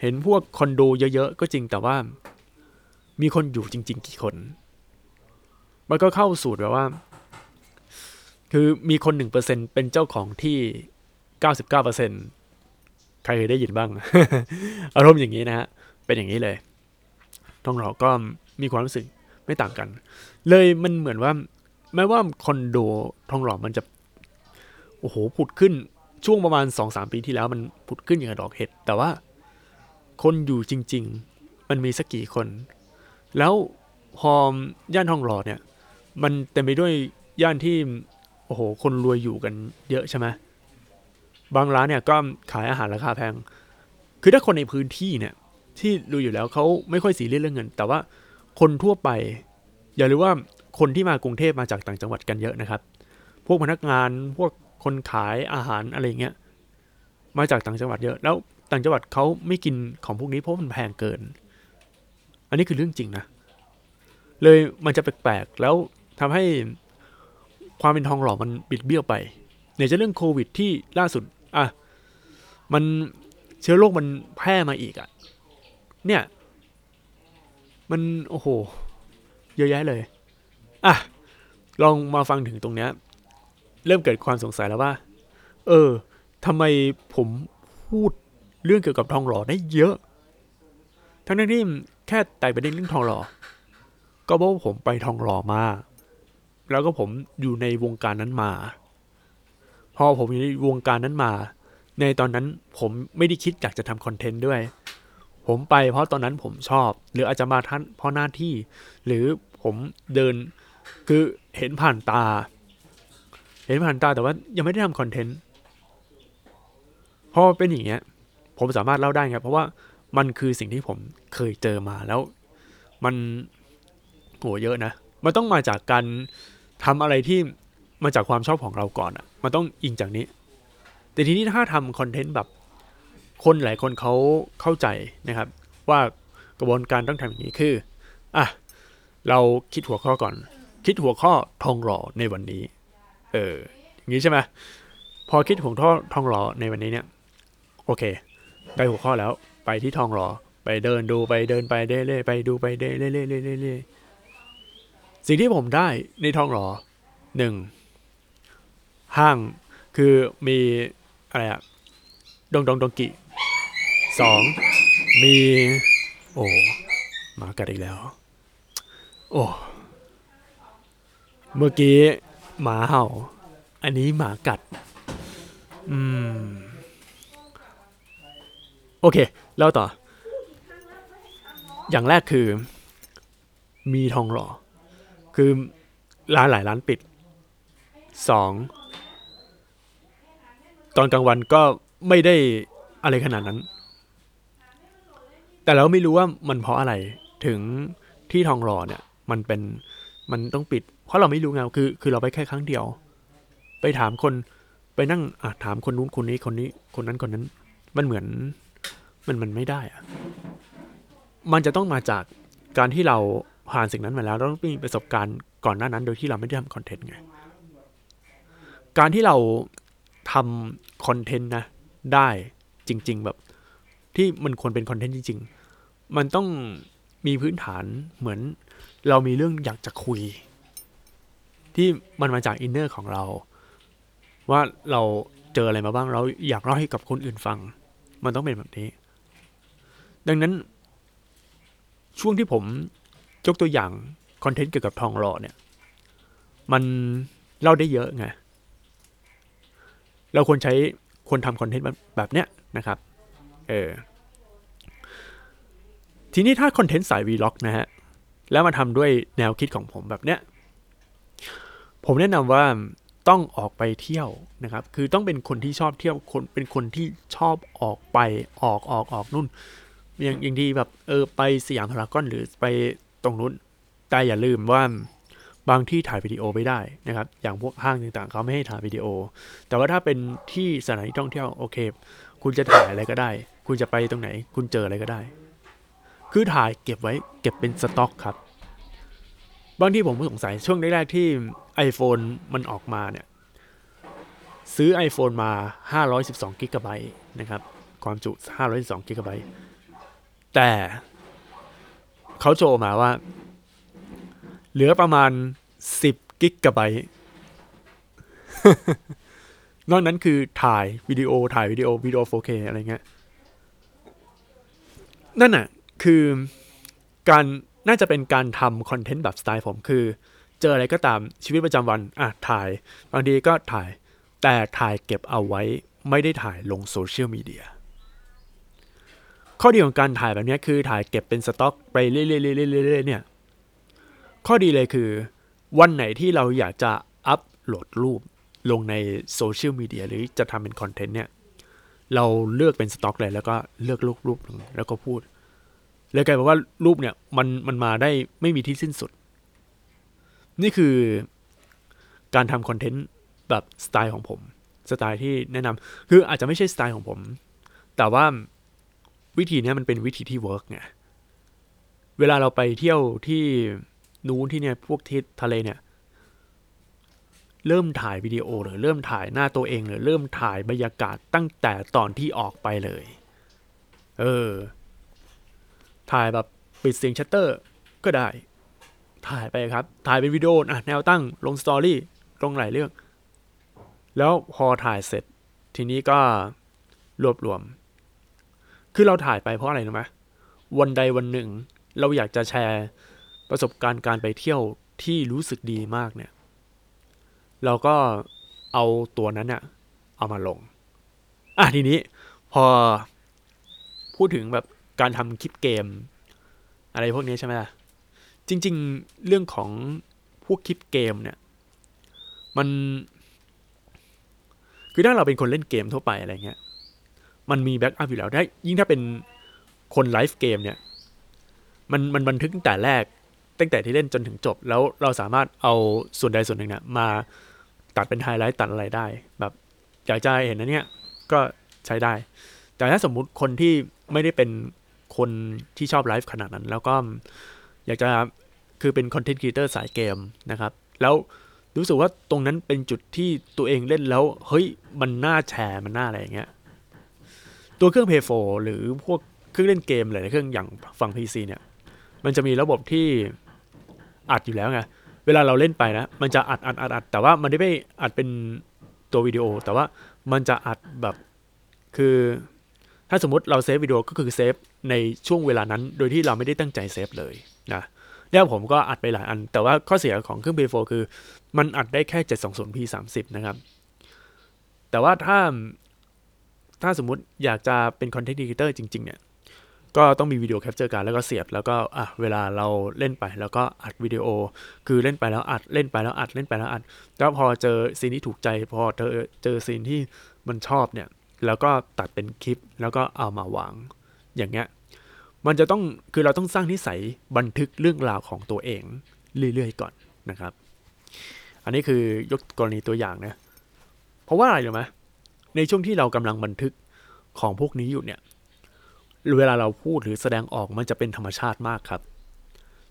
เห็นพวกคอนโดเยอะๆ ก็จริงแต่ว่า มีคนอยู่จริง ๆ กี่คน มันก็เข้าสูตรแบบว่า คือมีคนหนึ่งเปอร์เซ็นเป็นเจ้าของที่เก้าสิบเก้าเปอร์เซ็นใครเคยได้ยินบ้าง อารมณ์อย่างนี้นะฮะ เป็นอย่างนี้เลยทองหล่อก็มีความรู้สึกไม่ต่างกัน เลยมันเหมือนว่าแม้ว่าคอนโดทองหล่อมันจะ โอ้โหผุดขึ้น ช่วงประมาณสองสามปีที่แล้วมันผุดขึ้นอย่างดอกเห็ด แต่ว่าคนอยู่จริง ๆ มันมีสักกี่คน แล้วพอย่านทองหล่อเนี่ย มันเต็มไปด้วยย่านที่โอ้โหคนรวยอยู่กันเยอะใช่ไหมบางร้านเนี่ยก็ขายอาหารราคาแพง คือถ้าคนในพื้นที่เนี่ย ที่ดูอยู่แล้วเขาไม่ค่อยสีเรียสเรื่องเงิน แต่ว่าคนทั่วไป อย่าลืมว่าคนที่มากรุงเทพมาจากต่างจังหวัดกันเยอะนะครับ พวกพนักงานพวก คนขายอาหารอะไรเงี้ยมาจากต่างจังหวัดเยอะ แล้วต่างจังหวัดเขาไม่กินของพวกนี้เพราะมันแพงเกิน อันนี้คือเรื่องจริงนะ เลยมันจะแปลกๆ แล้วทำให้ความเป็นทองหล่อมันบิดเบี้ยวไปเนี่ยจะเรื่องโควิดที่ล่าสุด อะ มันเชื้อโรคมันแพร่มาอีกอะ่ะ เนี่ย มันโอ้โห เยอะแยะเลย อะ ลองมาฟังถึงตรงเนี้ย เริ่มเกิดความสงสัยแล้วว่า เออทำไมผมพูดเรื่องเกี่ยวกับทองหล่อได้เยอะ ทั้งนั้นที่แค่ไต่ประเด็นเรื่องทองหล่อ ก็เพราะว่าผมไปทองหล่อมา แล้วก็ผมอยู่ในวงการนั้นมา พอผมอยู่ในวงการนั้นมา ในตอนนั้นผมไม่ได้คิดอยากจะทำคอนเทนต์ด้วย ผมไปเพราะตอนนั้นผมชอบ หรืออาจจะมาท่านเพราะหน้าที่ หรือผมเดินคือเห็นผ่านตา เห็นผ่านตาแต่ว่ายังไม่ได้ทำคอนเทนต์พอเป็นอย่างเงี้ย ผมสามารถเล่าได้ครับ เพราะว่ามันคือสิ่งที่ผมเคยเจอมาแล้วมันโหเยอะนะ มันต้องมาจากการทำอะไรที่มาจากความชอบของเราก่อนอะ่ะ มันต้องอิงจากนี้ แต่ทีนี้ถ้าทำคอนเทนต์แบบคนหลายคนเขาเข้าใจนะครับ ว่ากระบวนการต้องทำอย่างนี้คืออะเราคิดหัวข้อก่อน คิดหัวข้อทองหล่อในวันนี้ เอออย่างนี้ใช่ไหมพอคิดหัวข้อทองหล่อในวันนี้เนี่ย โอเคได้หัวข้อแล้วไปที่ทองหล่อไปเดินดูไปเดินไปเรื่อยๆไปดูไปเรื่อยๆเรื่อยๆสิ่งที่ผมได้ในทองหล่อหนึ่งห้างคือมีอะไรอะดงดงดงกิสองมี โอ้หมากัดอีกแล้ว โอ้เมื่อกี้ หมาเห่า อันนี้หมากัด อืม โอเค แล้วต่อ อย่างแรกคือ มีทองหล่อ คือร้านหลายร้านปิด สอง ตอนกลางวันก็ไม่ได้อะไรขนาดนั้น แต่เราไม่รู้ว่ามันเพราะอะไร ถึงที่ทองหล่อเนี่ย มันเป็น มันต้องปิด เพราะเราไม่รู้ไงคือ คือเราไปแค่ครั้งเดียว ไปถามคนไปนั่งอะถามคนนู้นคนนี้คนนี้ คนนั้นคนนั้น มันเหมือนมันมันไม่ได้อะมันจะต้องมาจากการที่เราผ่านสิ่งนั้นมาแล้วเราต้องมีประสบการณ์ก่อนหน้านั้น โดยที่เราไม่ได้ทำ content ไงการที่เราทำ content นะ ได้จริง ๆ แบบ ที่มันควรเป็น content จริง ๆ มันต้องมีพื้นฐานเหมือน เรามีเรื่องอยากจะคุย ที่มันมาจาก inner ของเรา ว่าเราเจออะไรมาบ้างเราอยากเล่าให้กับคนอื่นฟัง มันต้องเป็นแบบนี้ ดังนั้น ช่วงที่ผมยกตัวอย่างคอนเทนต์เกี่ยวกับทองหล่อเนี่ย มันเล่าได้เยอะไงเราควรใช้ควรทำคอนเทนต์แบบเนี้ยนะครับ เออ ทีนี้ถ้าคอนเทนต์สายวีล็อกนะฮะ แล้วมาทำด้วยแนวคิดของผมแบบเนี้ยผมแนะนำว่าต้องออกไปเที่ยวนะครับ คือต้องเป็นคนที่ชอบเที่ยวคนเป็นคนที่ชอบออกไปออกออกออกนู่น อย่างอย่างที่แบบเออไปสยามพารากอนหรือไปตรงนู้น แต่อย่าลืมว่าบางที่ถ่ายวิดีโอไม่ได้นะครับ อย่างพวกห้างต่างๆเขาไม่ให้ถ่ายวิดีโอ แต่ว่าถ้าเป็นที่สถานที่ท่องเที่ยวโอเค คุณจะถ่ายอะไรก็ได้ คุณจะไปตรงไหน คุณเจออะไรก็ได้ คือถ่ายเก็บไว้เก็บเป็นสต็อกครับ บางที่ผมก็สงสัยช่วงแรกๆที่ iPhone มันออกมาเนี่ย ซื้อ iPhone มา 512กิกะไบต์นะครับ ความจุ 512กิกะไบต์แต่เขาโชว์มาว่า เหลือประมาณ 10กิกะไบต์นอกนั้นคือถ่ายวิดีโอถ่ายวิดีโอวิดีโอ 4K อะไรเงี้ยนั่นน่ะ คือการน่าจะเป็นการทำคอนเทนต์แบบสไตล์ผมคือ เจออะไรก็ตามชีวิตประจำวันอะถ่าย บางทีก็ถ่ายแต่ถ่ายเก็บเอาไว้ไม่ได้ถ่ายลงโซเชียลมีเดียข้อดีของการถ่ายแบบนี้คือถ่ายเก็บเป็นสต็อกไปเรื่อยๆๆๆเนี่ย ข้อดีเลยคือ วันไหนที่เราอยากจะอัปโหลดรูปลงในโซเชียลมีเดียหรือจะทำเป็นคอนเทนต์เนี่ย เราเลือกเป็นสต็อกเลยแล้วก็เลือกรูปรูปแล้วก็พูด เลยกลายเป็นว่ารูปเนี่ยมันมันมาได้ไม่มีที่สิ้นสุด นี่คือการทำ content แบบสไตล์ของผม สไตล์ที่แนะนำคืออาจจะไม่ใช่สไตล์ของผม แต่ว่าวิธีนี้มันเป็นวิธีที่ work ไงเวลาเราไปเที่ยวที่นู้นที่เนี่ยพวกทิศทะเลเนี่ย เริ่มถ่ายวิดีโอหรือเริ่มถ่ายหน้าตัวเองหรือเริ่มถ่ายบรรยากาศตั้งแต่ตอนที่ออกไปเลย เออ ถ่ายแบบปิดเสียงชัตเตอร์ก็ได้ ถ่ายไปครับ ถ่ายเป็นวิดีโออะแนวตั้งลง story ลงหลายเรื่อง แล้วพอถ่ายเสร็จ ทีนี้ก็รวบรวม คือเราถ่ายไปเพราะอะไรรู้ไหมวันใดวันหนึ่ง เราอยากจะแชร์ประสบการณ์การไปเที่ยวที่รู้สึกดีมากเนี่ย เราก็เอาตัวนั้นเนี่ยเอามาลง อะทีนี้พอพูดถึงแบบ การทำคลิปเกม อะไรพวกนี้ใช่ไหมล่ะ จริง ๆ เรื่องของพวกคลิปเกมเนี่ย มัน คือถ้าเราเป็นคนเล่นเกมทั่วไปอะไรเงี้ย มันมีแบ็กอัพอยู่แล้วได้ยิ่งถ้าเป็นคนไลฟ์เกมเนี่ย มันมันบันทึกตั้งแต่แรก ตั้งแต่ที่เล่นจนถึงจบ แล้วเราสามารถเอาส่วนใดส่วนหนึ่งเนี่ยมาตัดเป็นไฮไลท์ตัดอะไรได้ แบบอยากจะเห็นนะเนี่ยก็ใช้ได้ แต่ถ้าสมมุติคนที่ไม่ได้เป็น คนที่ชอบไลฟ์ขนาดนั้น แล้วก็อยากจะคือเป็น content creator สายเกมนะครับ แล้วรู้สึกว่าตรงนั้นเป็นจุดที่ตัวเองเล่นแล้ว เฮ้ย มันน่าแชร์มันน่าอะไรอย่างเงี้ย ตัวเครื่อง p 4หรือพวกเครื่องเล่นเกมหลายเครื่องอย่างฝั่ง PC เนี่ย มันจะมีระบบที่อัดอยู่แล้วไง เวลาเราเล่นไปนะ มันจะอัดอัดอัดอัดแต่ว่ามันไม่ได้อัดเป็นตัววิดีโอ แต่ว่ามันจะอัดแบบคือ ถ้าสมมติเรา save วิดีโอก็คือ save ในช่วงเวลานั้น โดยที่เราไม่ได้ตั้งใจ save เลยนะแล้วผมก็อัดไปหลายอัน แต่ว่าข้อเสียของเครื่อง P4 คือ มันอัดได้แค่ 720p 30 นะครับ แต่ว่าถ้าถ้าสมมติอยากจะเป็น content creator จริง ๆ เนี่ย ก็ต้องมี video capture card แล้วก็เสียบ แล้วก็อะเวลาเราเล่นไปแล้วก็อัดวิดีโอ คือเล่นไปแล้วอัดเล่นไปแล้วอัดเล่นไปแล้วอัด แล้วพอเจอ scene ที่ถูกใจ พอเจอเจอ scene ที่มันชอบเนี่ย แล้วก็ตัดเป็นคลิปแล้วก็เอามาวาง อย่างเงี้ยมันจะต้องคือเราต้องสร้างนิสัยบันทึกเรื่องราวของตัวเองเรื่อยๆก่อนนะครับ อันนี้คือยกกรณีตัวอย่างนะเพราะว่าอะไรรู้ไหมในช่วงที่เรากำลังบันทึกของพวกนี้อยู่เนี่ยเวลาเราพูดหรือแสดงออกมันจะเป็นธรรมชาติมากครับ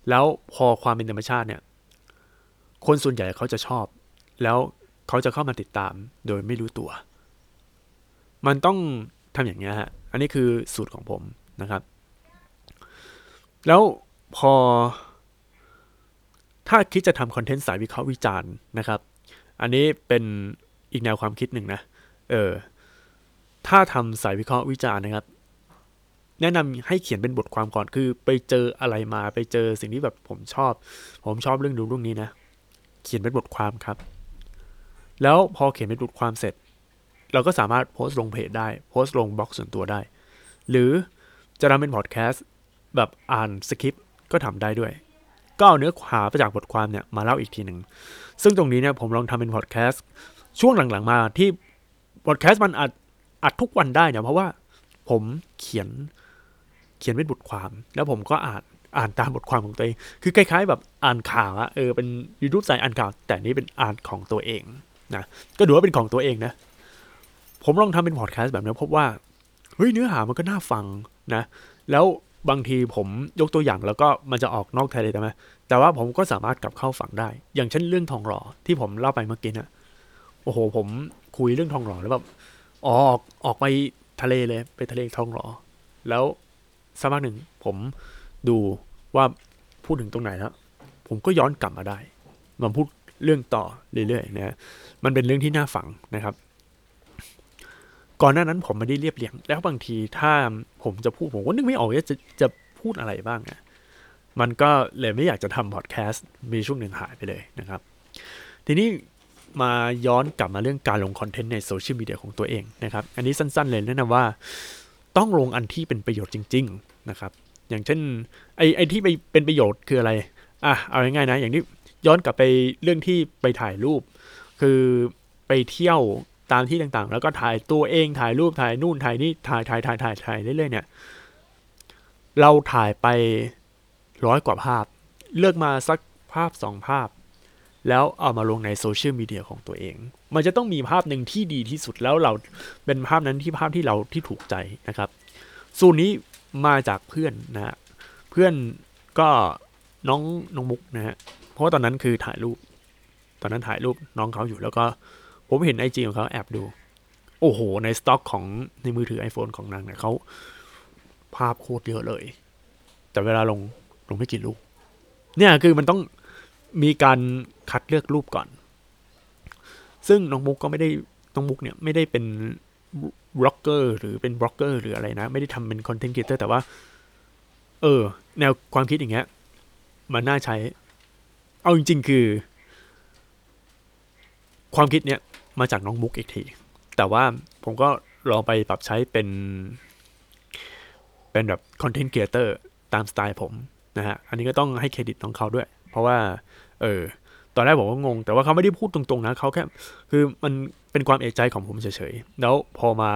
แล้วพอความเป็นธรรมชาติเนี่ยคนส่วนใหญ่เขาจะชอบ แล้วเขาจะเข้ามาติดตามโดยไม่รู้ตัว มันต้องทำอย่างนี้ยฮะ อันนี้คือสูตรของผมนะครับ แล้วพอ ถ้าคิดจะทำคอนเทนต์สายวิเคราะห์วิจารณ์นะครับ อันนี้เป็นอีกแนวความคิดหนึ่งนะ เออ ถ้าทำสายวิเคราะห์วิจารณ์นะครับ แนะนำให้เขียนเป็นบทความก่อน คือไปเจออะไรมา ไปเจอสิ่งที่แบบผมชอบ ผมชอบเรื่องดูเรื่องนี้นะ เขียนเป็นบทความครับ แล้วพอเขียนเป็นบทความเสร็จ เราก็สามารถโพสต์ลงเพจได้โพสต์ลงบล็อกส่วนตัวได้ หรือจะทำเป็นพอดแคสต์แบบอ่านสคริปต์ก็ทำได้ด้วย ก็เอาเนื้อหามาจากบทความเนี่ยมาเล่าอีกทีหนึ่ง ซึ่งตรงนี้เนี่ยผมลองทำเป็นพอดแคสต์ช่วงหลังๆมาที่พอดแคสต์มันอัดอัดทุกวันได้เนี่ยเพราะว่าผมเขียนเขียนเป็นบทความ แล้วผมก็อ่านอ่านตามบทความของตัวเอง คือคล้าย ๆ แบบอ่านข่าวอะเออเป็นยูทูบสายอ่านข่าว แต่นี้เป็นอ่านของตัวเองนะก็ดูว่าเป็นของตัวเองนะ ผมลองทำเป็นพอดแคสต์แบบนี้พบว่าเฮ้ยเนื้อหามันก็น่าฟังนะ แล้วบางทีผมยกตัวอย่างแล้วก็มันจะออกนอกไทยเลยใช่ไหมแต่ว่าผมก็สามารถกลับเข้าฝั่งได้ อย่างเช่นเรื่องทองหล่อที่ผมเล่าไปเมื่อกี้นะโอ้โห ผมคุยเรื่องทองหล่อแล้วแบบออกออกไปทะเลเลยไปทะเลทองหล่อแล้วสักพักหนึ่งผมดูว่าพูดถึงตรงไหนแล้วผมก็ย้อนกลับมาได้มาพูดเรื่องต่อเรื่อยๆนะมันเป็นเรื่องที่น่าฟังนะครับ ก่อนหน้านั้นผมไม่ได้เรียบเรียง แล้วบางทีถ้าผมจะพูดผมก็นึกไม่ออกว่าจะจะพูดอะไรบ้างอะมันก็เลยไม่อยากจะทำพอดแคสต์มีช่วงหนึ่งหายไปเลยนะครับ ทีนี้มาย้อนกลับมาเรื่องการลงคอนเทนต์ในโซเชียลมีเดียของตัวเองนะครับ อันนี้สั้นๆเลยแนะนำว่าต้องลงอันที่เป็นประโยชน์จริง ๆนะครับ อย่างเช่นไอ้ไอ้ที่ไปเป็นประโยชน์คืออะไรอะเอาง่ายๆนะ อย่างที่ย้อนกลับไปเรื่องที่ไปถ่ายรูป คือไปเที่ยว ตามที่ต่างๆ แล้วก็ถ่ายตัวเองถ่ายรูปถ่ายนู่นถ่ายนี่ถ่ายถ่ายถ่ายถ่ายถ่ายเรื่อยๆเนี่ย เราถ่ายไปร้อยกว่าภาพ เลือกมาสักภาพสองภาพ แล้วเอามาลงในโซเชียลมีเดียของตัวเอง มันจะต้องมีภาพหนึ่งที่ดีที่สุดแล้วเราเป็นภาพนั้นที่ภาพที่เราที่ถูกใจนะครับส่วนนี้มาจากเพื่อนนะฮะเพื่อนก็น้องน้องมุกนะฮะเพราะว่าตอนนั้นคือถ่ายรูป ตอนนั้นถ่ายรูปน้องเขาอยู่แล้วก็ ผมเห็นไอจีของเขาแอบดู โอ้โห ในสต็อกของในมือถือ iPhone ของนางเนี่ยเขาภาพโคตรเยอะเลย แต่เวลาลงลงไม่กี่รูป เนี่ยคือมันต้องมีการคัดเลือกรูปก่อน ซึ่งน้องมุกก็ไม่ได้น้องมุกเนี่ยไม่ได้เป็นบล็อกเกอร์หรือเป็นบล็อกเกอร์หรืออะไรนะ ไม่ได้ทำเป็น content creator แต่ว่า เออ แนวความคิดอย่างเงี้ย มันน่าใช้ เอาจริง ๆ คือ ความคิดเนี้ย มาจากน้องมุกอีกที แต่ว่าผมก็ลองไปปรับใช้เป็น เป็นแบบ content creator ตามสไตล์ผมนะฮะ อันนี้ก็ต้องให้เครดิตน้องเขาด้วย เพราะว่า เออ ตอนแรกผมก็งง แต่ว่าเขาไม่ได้พูดตรงๆนะ เขาแค่ คือมันเป็นความเอกใจของผมเฉยๆ แล้วพอมา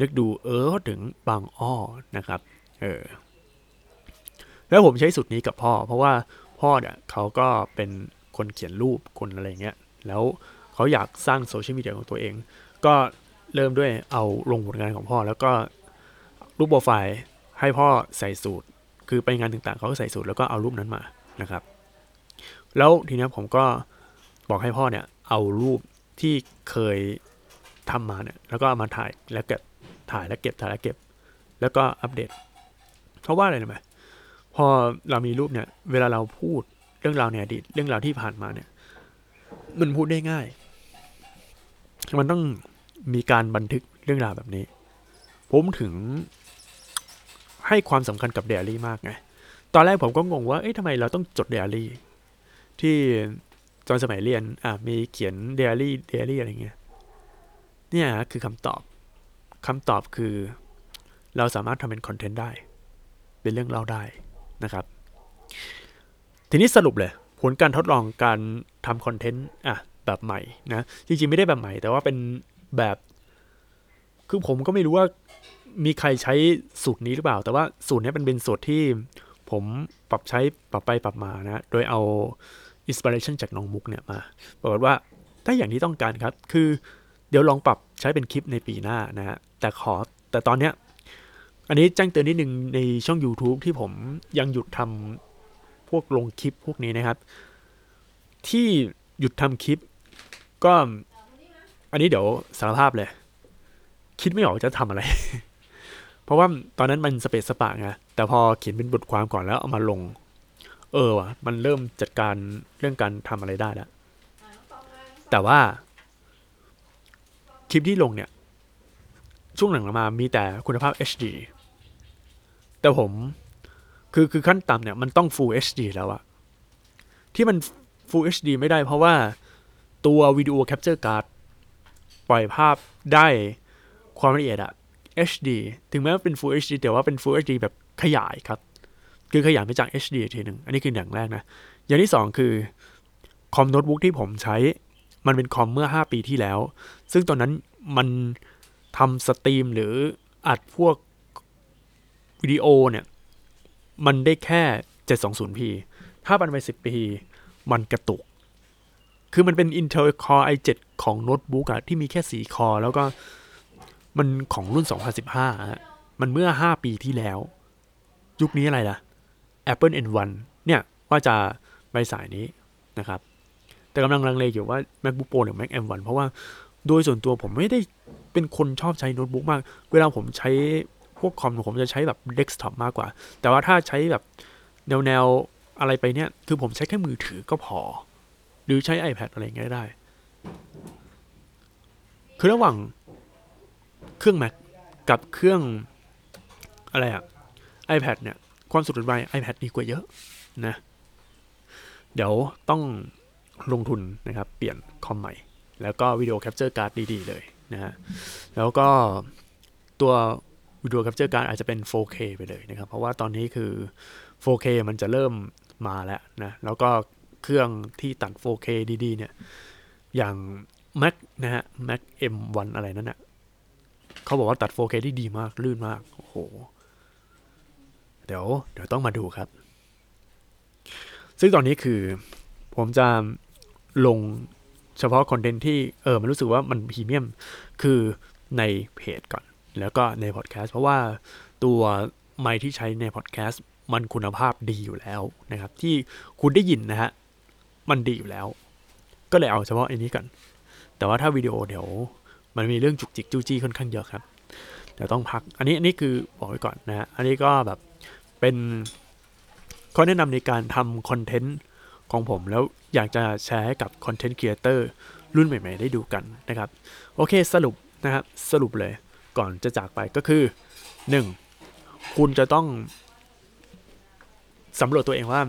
นึกดู เออ ถึงบางอ้อ นะครับ เออ แล้วผมใช้สูตรนี้กับพ่อ เพราะว่าพ่อเนี่ยเขาก็เป็นคนเขียนรูป คนอะไรเงี้ย แล้ว เขาอยากสร้างโซเชียลมีเดียของตัวเอง ก็เริ่มด้วยเอาลงผลงานของพ่อ แล้วก็รูปโปรไฟล์ให้พ่อใส่สูตร คือไปงานต่างๆ เขาก็ใส่สูตรแล้วก็เอารูปนั้นมานะครับ แล้วทีนี้ผมก็บอกให้พ่อเนี่ยเอารูปที่เคยทำมาเนี่ยแล้วก็เอามาถ่ายแล้วเก็บถ่ายแล้วเก็บถ่ายแล้วเก็บ แล้วก็อัปเดต เพราะว่าอะไรรู้ไหมพอเรามีรูปเนี่ย เวลาเราพูดเรื่องราวในอดีตเรื่องราวที่ผ่านมาเนี่ย มันพูดได้ง่าย มันต้องมีการบันทึกเรื่องราวแบบนี้ ผมถึงให้ความสำคัญกับ daily มากไง ตอนแรกผมก็งงว่า เอ๊ะทำไมเราต้องจด daily ที่ตอนสมัยเรียน อะ มีเขียน daily daily อะไรเงี้ย เนี่ยคือคำตอบ คำตอบคือ เราสามารถทำเป็นคอนเทนต์ได้ เป็นเรื่องเล่าได้นะครับ ทีนี้สรุปเลย ผลการทดลองการทำคอนเทนต์ อะ แบบใหม่นะจริงๆไม่ได้แบบใหม่ แต่ว่าเป็นแบบ คือผมก็ไม่รู้ว่ามีใครใช้สูตรนี้หรือเปล่า แต่ว่าสูตรนี้เป็นเป็นสูตรที่ผมปรับใช้ปรับไปปรับมานะ โดยเอาอินสปิเรชันจากน้องมุกเนี่ยมาบอกว่าถ้าอย่างที่ต้องการครับ คือเดี๋ยวลองปรับใช้เป็นคลิปในปีหน้านะฮะแต่ขอแต่ตอนเนี้ยอันนี้แจ้งเตือนนิดนึงในช่อง YouTube ที่ผมยังหยุดทำพวกลงคลิปพวกนี้นะครับ ที่หยุดทำคลิป ก็อันนี้เดี๋ยวสารภาพเลย คิดไม่ออกจะทำอะไร เพราะว่าตอนนั้นมันสเปซสปะไงแต่พอเขียนเป็นบทความก่อนแล้วเอามาลง เออว่ะมันเริ่มจัดการเรื่องการทำอะไรได้แล้วแต่ว่า คลิปที่ลงเนี่ย ช่วงหลังมามีแต่คุณภาพ HD แต่ผมคือคือขั้นต่ำเนี่ยมันต้อง Full HD แล้วอะที่มัน Full HD ไม่ได้เพราะว่า ตัว video capture card ปล่อยภาพได้ความละเอียดอะ HD ถึงแม้ว่าเป็น Full HD แต่ว่าเป็น Full HD แบบขยายครับ คือขยายมาจาก HD ทีหนึ่งอันนี้คืออย่างแรกนะ อย่างที่สองคือคอมโน้ตบุ๊กที่ผมใช้ มันเป็นคอมเมื่อ 5 ปีที่แล้ว ซึ่งตอนนั้นมันทำสตรีมหรืออัดพวกวิดีโอเนี่ย มันได้แค่ 720p ถ้ามันไป 10ปีมันกระตุก คือมันเป็น Intel Core i7 ของโน้ตบุ๊กอะที่มีแค่ 4 คอแล้วก็มันของรุ่น 2015ฮะมันเมื่อ 5 ปีที่แล้ว ยุคนี้อะไรล่ะ Apple N1 เนี่ยว่าจะไปสายนี้นะครับ แต่กำลังลังเลอยู่ว่า MacBook Pro หรือ Mac M1 เพราะว่าโดยส่วนตัวผมไม่ได้เป็นคนชอบใช้โน้ตบุ๊กมาก เวลาผมใช้พวกคอมผมจะใช้แบบเดสก์ท็อปมากกว่า แต่ว่าถ้าใช้แบบแนวแนวอะไรไปเนี่ย คือผมใช้แค่มือถือก็พอ หรือใช้ iPad อะไรอย่างเงี้ยได้ คือระหว่างเครื่อง Mac กับเครื่องอะไรอะ iPad เนี่ย ความสุดไว iPad ดีกว่าเยอะนะ เดี๋ยวต้องลงทุนนะครับ เปลี่ยนคอมใหม่ แล้วก็ video capture card ดี ๆ เลยนะฮะ แล้วก็ตัว video capture card อาจจะเป็น 4K ไปเลยนะครับ เพราะว่าตอนนี้คือ 4K มันจะเริ่มมาแล้วนะ แล้วก็ เครื่องที่ตัด 4K ดีๆ เนี่ย อย่าง Mac นะฮะ Mac M1 อะไรนั่นนะเขาบอกว่าตัด 4K ได้ดีมาก ลื่นมาก โอ้โห เดี๋ยว เดี๋ยวต้องมาดูครับ ซึ่งตอนนี้คือผมจะลงเฉพาะคอนเทนต์ที่ เออ มันรู้สึกว่ามันพรีเมียม คือในเพจก่อน แล้วก็ในพอดแคสต์ เพราะว่าตัวไมค์ที่ใช้ในพอดแคสต์มันคุณภาพดีอยู่แล้วนะครับ ที่คุณได้ยินนะฮะ มันดีอยู่แล้ว ก็เลยเอาเฉพาะอันนี้ก่อน แต่ว่าถ้าวิดีโอเดี๋ยวมันมีเรื่องจุกจิกจู้จี้ค่อนข้างเยอะครับเดี๋ยวต้องพัก อันนี้อันนี้คือบอกไว้ก่อนนะฮะ อันนี้ก็แบบเป็นข้อแนะนำในการทำคอนเทนต์ของผม แล้วอยากจะแชร์ให้กับ content creator รุ่นใหม่ๆ ได้ดูกันนะครับ โอเคสรุปนะครับ สรุปเลยก่อนจะจากไปก็คือ 1. คุณจะต้องสำรวจตัวเองว่า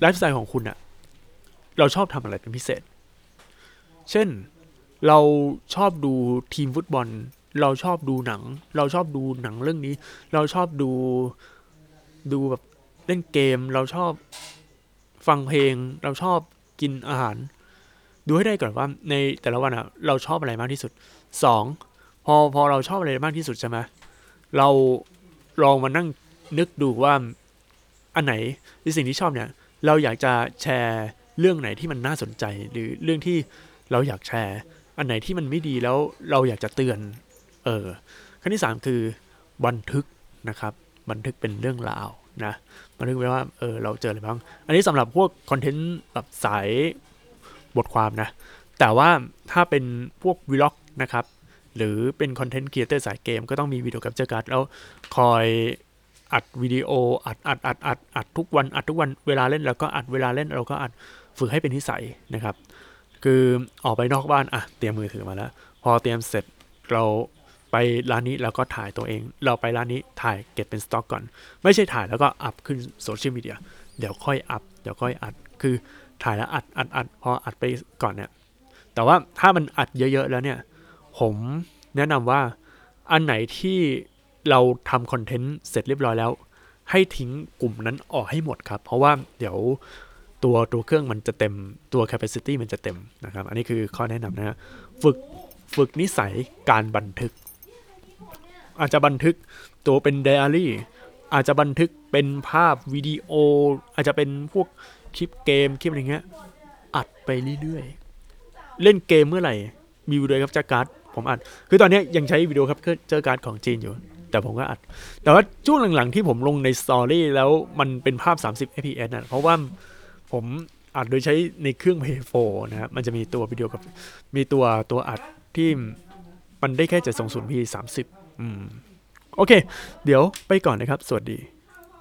ไลฟ์สไตล์ของคุณอะ เราชอบทำอะไรเป็นพิเศษ เช่นเราชอบดูทีมฟุตบอล เราชอบดูหนัง เราชอบดูหนังเรื่องนี้ เราชอบดูดูแบบเล่นเกม เราชอบฟังเพลง เราชอบกินอาหาร ดูให้ได้ก่อนว่าในแต่ละวันอะเราชอบอะไรมากที่สุดสองพอพอเราชอบอะไรมากที่สุดใช่ไหมเราลองมานั่งนึกดูว่าอันไหนในสิ่งที่ชอบเนี่ย เราอยากจะแชร์ เรื่องไหนที่มันน่าสนใจ หรือเรื่องที่เราอยากแชร์ อันไหนที่มันไม่ดีแล้วเราอยากจะเตือน เออขั้นที่สามคือบันทึกนะครับ บันทึกเป็นเรื่องราวนะบันทึกไว้ว่าเออเราเจออะไรบ้าง อันนี้สำหรับพวกคอนเทนต์แบบสายบทความนะ แต่ว่าถ้าเป็นพวก vlog นะครับ หรือเป็น content creator สายเกม ก็ต้องมี video capture card แล้วคอยอัดวิดีโออัดอัดอัดอัดอัดทุกวันอัดทุกวันเวลาเล่นเราก็อัดเวลาเล่นเราก็อัด ฝึกให้เป็นนิสัยนะครับ คือออกไปนอกบ้านอะเตรียมมือถือมาแล้ว พอเตรียมเสร็จเราไปร้านนี้เราก็ถ่ายตัวเอง เราไปร้านนี้ถ่ายเก็บเป็นสต็อกก่อน ไม่ใช่ถ่ายแล้วก็อัพขึ้นโซเชียลมีเดียเดี๋ยวค่อยอัพเดี๋ยวค่อยอัดคือถ่ายแล้วอัดอัดอัดพออัดไปก่อนเนี่ยแต่ว่าถ้ามันอัดเยอะๆแล้วเนี่ย ผมแนะนำว่าอันไหนที่เราทำคอนเทนต์เสร็จเรียบร้อยแล้ว ให้ทิ้งกลุ่มนั้นออกให้หมดครับ เพราะว่าเดี๋ยว ตัวตัวเครื่องมันจะเต็มตัว capacity มันจะเต็มนะครับ อันนี้คือข้อแนะนำนะฮะฝึกฝึกนิสัยการบันทึก อาจจะบันทึกตัวเป็นไดอารี่อาจจะบันทึกเป็นภาพวิดีโอ อาจจะเป็นพวกคลิปเกมคลิปอะไรเงี้ยอัดไปเรื่อยๆ เล่นเกมเมื่อไหร่ มี video capture card ผมอัด คือตอนนี้ยังใช้ video capture card ของจีนอยู่ แต่ผมก็อัด แต่ว่าช่วงหลังๆที่ผมลงใน story แล้วมันเป็นภาพ 30 fps นะเพราะว่า ผมอัดโดยใช้ในเครื่อง Play 4นะครับมันจะมีตัววิดีโอกับมีตัวตัวอัดที่มันได้แค่ 720p 30อืมโอเค เดี๋ยวไปก่อนนะครับ สวัสดี